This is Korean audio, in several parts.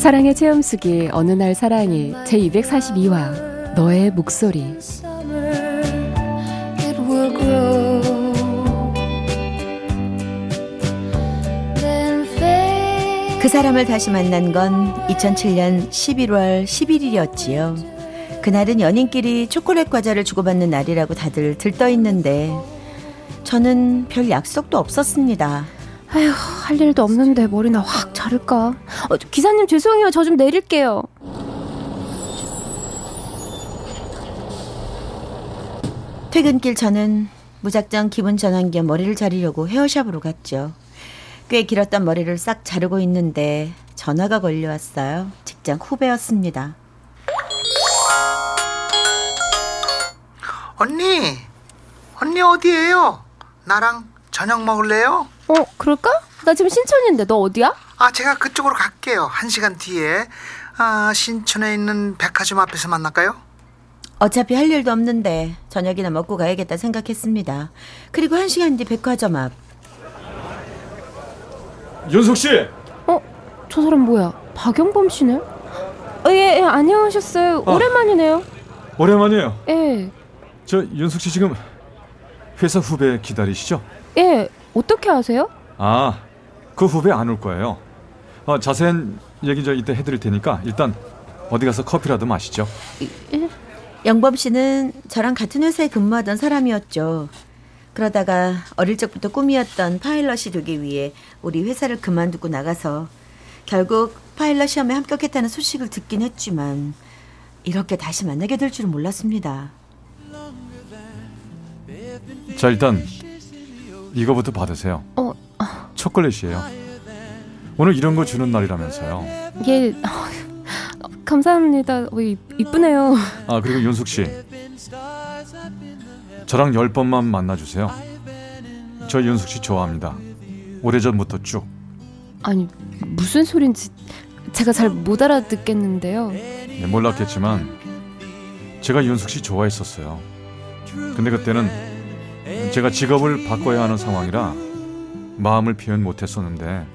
사랑의 체험수기 어느 날 사랑이 제242화 너의 목소리. 그 사람을 다시 만난 건 2007년 11월 11일이었지요. 그날은 연인끼리 초콜릿 과자를 주고받는 날이라고 다들 들떠 있는데 저는 별 약속도 없었습니다. 아휴 할 일도 없는데 머리나 확 자를까 어, 기사님 죄송해요 저 좀 내릴게요 퇴근길 저는 무작정 기분 전환 겸 머리를 자르려고 헤어샵으로 갔죠. 꽤 길었던 머리를 싹 자르고 있는데 전화가 걸려왔어요. 직장 후배였습니다. 언니, 언니 어디에요? 나랑 저녁 먹을래요? 어 그럴까? 나 지금 신촌인데 너 어디야? 아, 제가 그쪽으로 갈게요. 한 시간 뒤에. 아, 신촌에 있는 백화점 앞에서 만날까요? 어차피 할 일도 없는데 저녁이나 먹고 가야겠다 생각했습니다. 그리고 한 시간 뒤 백화점 앞. 윤숙 씨 어? 저 사람 뭐야 박영범 씨네? 어, 예, 예 안녕하셨어요 어. 오랜만이네요 오랜만이에요. 예, 저 윤숙 씨 지금 회사 후배 기다리시죠? 예 어떻게 아세요? 아, 그 후배 안 올 거예요. 어, 자세한 얘기 저 이때 해드릴 테니까 일단 어디 가서 커피라도 마시죠. 영범 씨는 저랑 같은 회사에 근무하던 사람이었죠. 그러다가 어릴 적부터 꿈이었던 파일럿이 되기 위해 우리 회사를 그만두고 나가서 결국 파일럿 시험에 합격했다는 소식을 듣긴 했지만 이렇게 다시 만나게 될 줄은 몰랐습니다. 자 일단 이거부터 받으세요. 어, 초콜릿이에요. 오늘 이런 거 주는 날이라면서요. 예 감사합니다 어, 이- 이쁘네요 아 그리고 윤숙 씨, 저랑 열 번만 만나주세요. 저 윤숙 씨 좋아합니다. 오래전부터 쭉. 아니 무슨 소린지 제가 잘 못 알아듣겠는데요 네, 몰랐겠지만 제가 윤숙 씨 좋아했었어요. 근데 그때는 제가 직업을 바꿔야 하는 상황이라 마음을 표현 못했었는데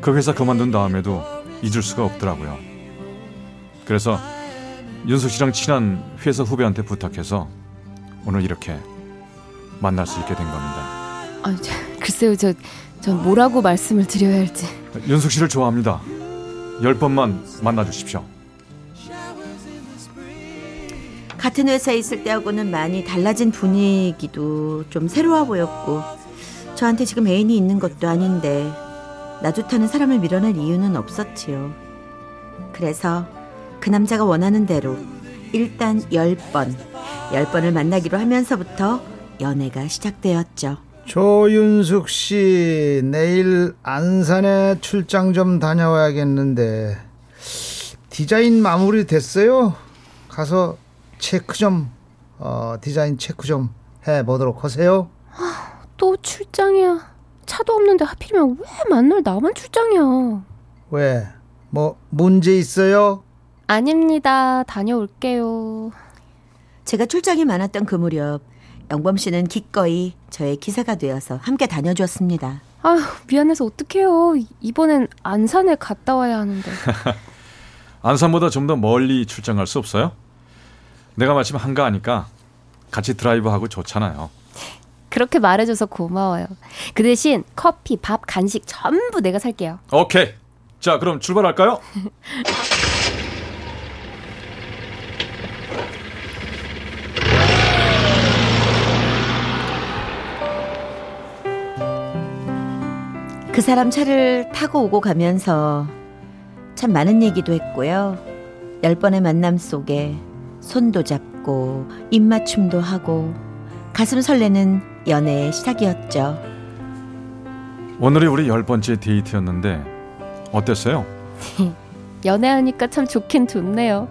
그 회사 그만둔 다음에도 잊을 수가 없더라고요. 그래서 윤숙 씨랑 친한 회사 후배한테 부탁해서 오늘 이렇게 만날 수 있게 된 겁니다. 아 글쎄요 저, 저 뭐라고 말씀을 드려야 할지 윤숙 씨를 좋아합니다. 열 번만 만나 주십시오. 같은 회사에 있을 때하고는 많이 달라진 분위기도 좀 새로워 보였고 저한테 지금 애인이 있는 것도 아닌데 나 좋다는 사람을 밀어낼 이유는 없었지요. 그래서 그 남자가 원하는 대로 일단 열 번, 열 번을 만나기로 하면서부터 연애가 시작되었죠. 조윤숙 씨 내일 안산에 출장 좀 다녀와야겠는데 디자인 마무리 됐어요? 가서 체크 좀 어, 디자인 체크 좀 해보도록 하세요. 또 출장이야 차도 없는데 하필이면 왜 만날 나만 출장이야 왜? 뭐 문제 있어요? 아닙니다 다녀올게요 제가 출장이 많았던 그 무렵 영범 씨는 기꺼이 저의 기사가 되어서 함께 다녀주었습니다. 아휴 미안해서 어떡해요 이번엔 안산에 갔다 와야 하는데 안산보다 좀 더 멀리 출장 갈수 없어요? 내가 마침 한가하니까 같이 드라이브하고 좋잖아요. 그렇게 말해줘서 고마워요 그 대신 커피 밥 간식 전부 내가 살게요 오케이. 자, 그럼 출발할까요? 그 사람 차를 타고 오고 가면서 참 많은 얘기도 했고요. 열 번의 만남 속에 손도 잡고 입맞춤도 하고 가슴 설레는 연애의 시작이었죠. 오늘이 우리 열 번째 데이트였는데 어땠어요? 연애하니까 참 좋긴 좋네요.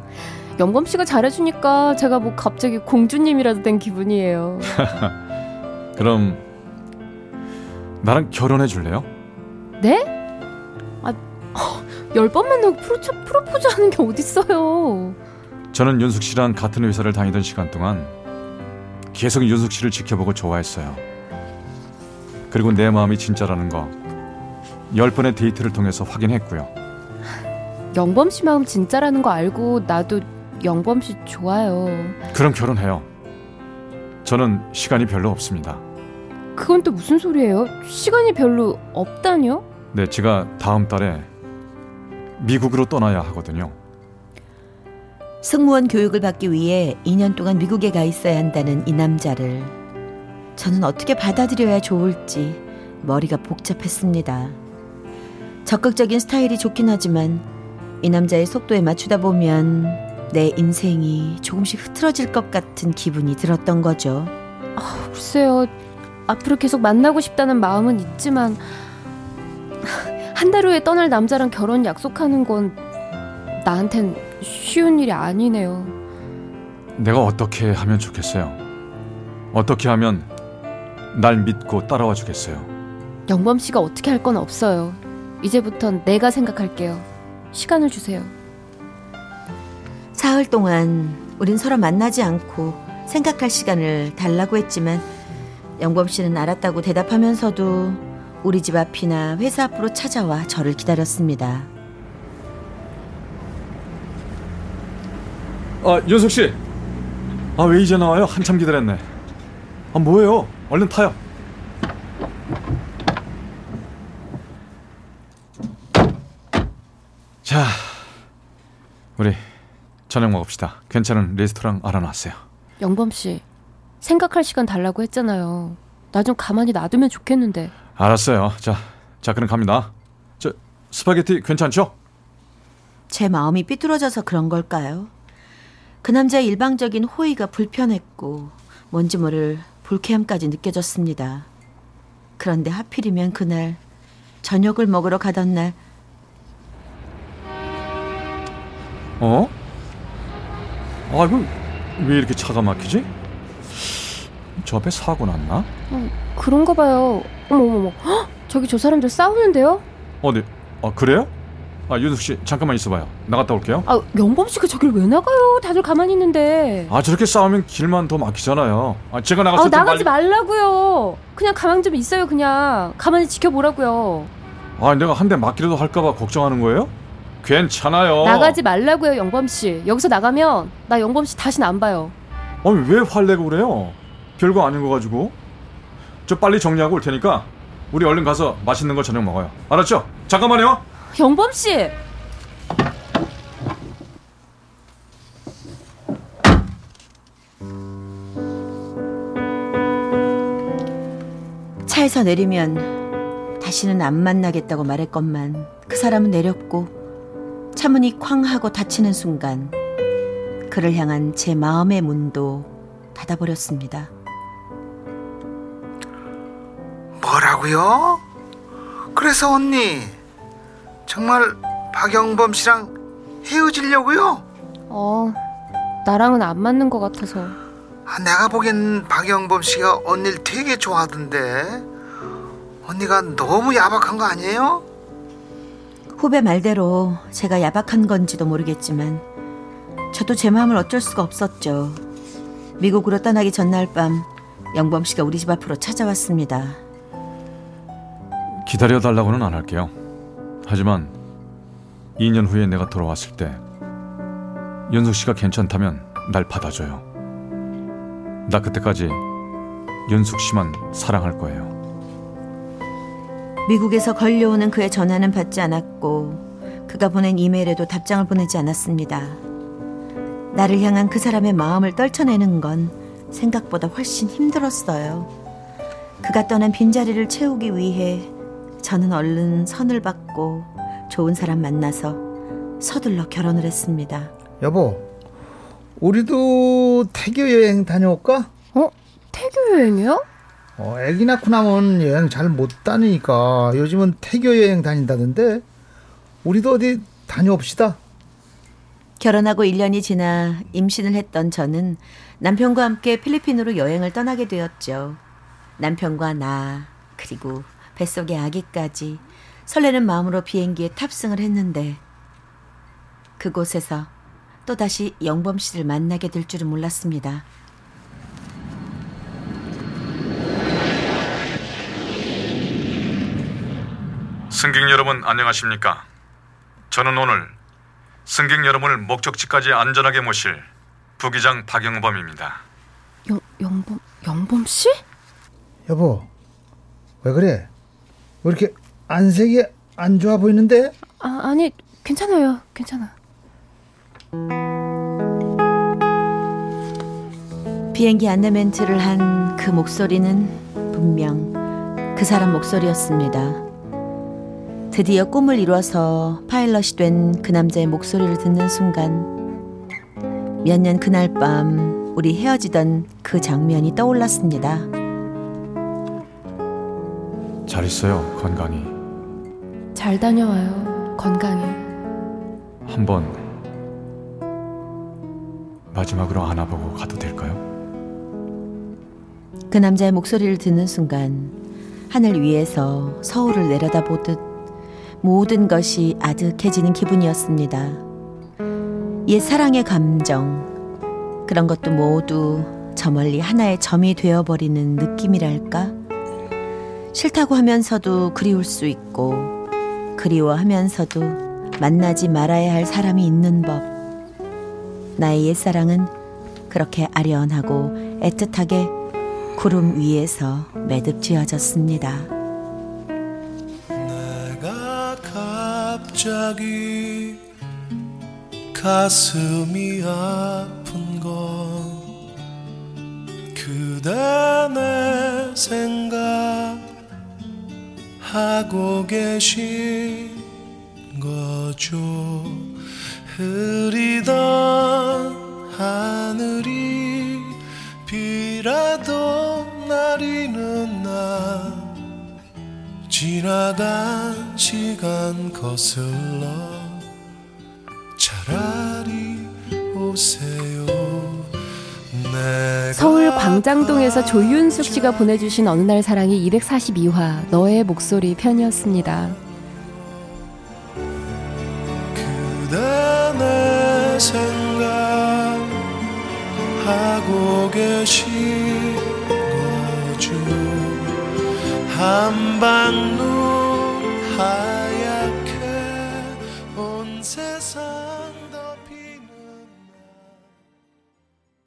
영범 씨가 잘해주니까 제가 뭐 갑자기 공주님이라도 된 기분이에요. 그럼 나랑 결혼해 줄래요? 네? 아, 열 번 만나고 프로포즈 하는 게 어딨어요. 저는 윤숙 씨랑 같은 회사를 다니던 시간 동안 계속 윤숙 씨를 지켜보고 좋아했어요. 그리고 내 마음이 진짜라는 거 열 번의 데이트를 통해서 확인했고요. 영범 씨 마음 진짜라는 거 알고 나도 영범 씨 좋아요. 그럼 결혼해요. 저는 시간이 별로 없습니다. 그건 또 무슨 소리예요? 시간이 별로 없다뇨? 네, 제가 다음 달에 미국으로 떠나야 하거든요. 승무원 교육을 받기 위해 2년 동안 미국에 가 있어야 한다는 이 남자를 저는 어떻게 받아들여야 좋을지 머리가 복잡했습니다. 적극적인 스타일이 좋긴 하지만 이 남자의 속도에 맞추다 보면 내 인생이 조금씩 흐트러질 것 같은 기분이 들었던 거죠. 글쎄요. 앞으로 계속 만나고 싶다는 마음은 있지만 한 달 후에 떠날 남자랑 결혼 약속하는 건 나한텐 쉬운 일이 아니네요. 내가 어떻게 하면 좋겠어요? 어떻게 하면 날 믿고 따라와 주겠어요? 영범 씨가 어떻게 할 건 없어요. 이제부턴 내가 생각할게요. 시간을 주세요. 사흘 동안 우린 서로 만나지 않고 생각할 시간을 달라고 했지만 영범 씨는 알았다고 대답하면서도 우리 집 앞이나 회사 앞으로 찾아와 저를 기다렸습니다. 아, 윤숙 씨. 아, 왜 이제 나와요? 한참 기다렸네. 아, 뭐예요? 얼른 타요. 자, 우리 저녁 먹읍시다. 괜찮은 레스토랑 알아놨어요. 영범 씨, 생각할 시간 달라고 했잖아요. 나 좀 가만히 놔두면 좋겠는데. 알았어요. 자, 자, 그럼 갑니다. 저 스파게티 괜찮죠? 제 마음이 삐뚤어져서 그런 걸까요? 그 남자의 일방적인 호의가 불편했고 뭔지 모를 불쾌함까지 느껴졌습니다. 그런데 하필이면 그날 저녁을 먹으러 가던 날 어? 아, 이거 왜 이렇게 차가 막히지? 저 앞에 사고 났나? 그런가 봐요. 어머 어머 어머. 헉! 저기 저 사람들 싸우는데요? 어디? 아, 그래요? 아, 윤숙 씨, 잠깐만 있어봐요. 나갔다 올게요. 아, 영범 씨가 저길 왜 나가요? 다들 가만히 있는데. 아, 저렇게 싸우면 길만 더 막히잖아요. 아, 제가 아, 나갔을 때 나가지 말... 말라고요. 그냥 가만히 좀 있어요, 그냥. 가만히 지켜보라고요. 아, 내가 한 대 맞기라도 할까봐 걱정하는 거예요? 괜찮아요. 나가지 말라고요, 영범 씨. 여기서 나가면 나 영범 씨 다시는 안 봐요. 아니, 왜 화내고 그래요? 별거 아닌 거 가지고. 저 빨리 정리하고 올 테니까 우리 얼른 가서 맛있는 거 저녁 먹어요. 알았죠? 잠깐만요. 영범 씨. 차에서 내리면 다시는 안 만나겠다고 말했건만 그 사람은 내렸고 차문이 쾅 하고 닫히는 순간 그를 향한 제 마음의 문도 닫아버렸습니다. 뭐라고요? 그래서 언니 정말 박영범 씨랑 헤어지려고요? 어, 나랑은 안 맞는 것 같아서. 아, 내가 보기엔 박영범 씨가 언니를 되게 좋아하던데 언니가 너무 야박한 거 아니에요? 후배 말대로 제가 야박한 건지도 모르겠지만 저도 제 마음을 어쩔 수가 없었죠. 미국으로 떠나기 전날 밤 영범 씨가 우리 집 앞으로 찾아왔습니다. 기다려 달라고는 안 할게요. 하지만 2년 후에 내가 돌아왔을 때 윤숙 씨가 괜찮다면 날 받아줘요. 나 그때까지 윤숙 씨만 사랑할 거예요. 미국에서 걸려오는 그의 전화는 받지 않았고 그가 보낸 이메일에도 답장을 보내지 않았습니다. 나를 향한 그 사람의 마음을 떨쳐내는 건 생각보다 훨씬 힘들었어요. 그가 떠난 빈자리를 채우기 위해 저는 얼른 선을 받고 좋은 사람 만나서 서둘러 결혼을 했습니다. 여보, 우리도 태교 여행 다녀올까? 어? 태교 여행이요? 어, 애기 낳고 나면 여행 잘 못 다니니까 요즘은 태교 여행 다닌다던데. 우리도 어디 다녀옵시다. 결혼하고 1년이 지나 임신을 했던 저는 남편과 함께 필리핀으로 여행을 떠나게 되었죠. 남편과 나, 그리고 뱃속의 아기까지 설레는 마음으로 비행기에 탑승을 했는데 그곳에서 또다시 영범 씨를 만나게 될 줄은 몰랐습니다. 승객 여러분 안녕하십니까? 저는 오늘 승객 여러분을 목적지까지 안전하게 모실 부기장 박영범입니다. 영, 영범, 영범 씨? 여보, 왜 그래? 왜 이렇게 안색이 안 좋아 보이는데? 아, 아니, 괜찮아요. 괜찮아. 비행기 안내 멘트를 한 그 목소리는 분명 그 사람 목소리였습니다. 드디어 꿈을 이뤄서 파일럿이 된 그 남자의 목소리를 듣는 순간 몇 년 그날 밤 우리 헤어지던 그 장면이 떠올랐습니다. 잘 있어요, 건강히. 잘 다녀와요. 건강히. 한번 마지막으로 안아보고 가도 될까요? 그 남자의 목소리를 듣는 순간 하늘 위에서 서울을 내려다보듯 모든 것이 아득해지는 기분이었습니다. 옛 사랑의 감정 그런 것도 모두 저 멀리 하나의 점이 되어버리는 느낌이랄까? 싫다고 하면서도 그리울 수 있고 그리워하면서도 만나지 말아야 할 사람이 있는 법. 나의 옛사랑은 그렇게 아련하고 애틋하게 구름 위에서 매듭 지어졌습니다. 내가 갑자기 가슴이 아픈 건 그대 내 생각 하고 계신 거죠. 흐리던 하늘이 비라도 내리는 날 지나간 시간 거슬러 차라리 내가 서울 광장동에서 조윤숙 씨가 보내주신 어느 날 사랑이 242화 너의 목소리 편이었습니다. 생각하고 계신 거죠 한방 눈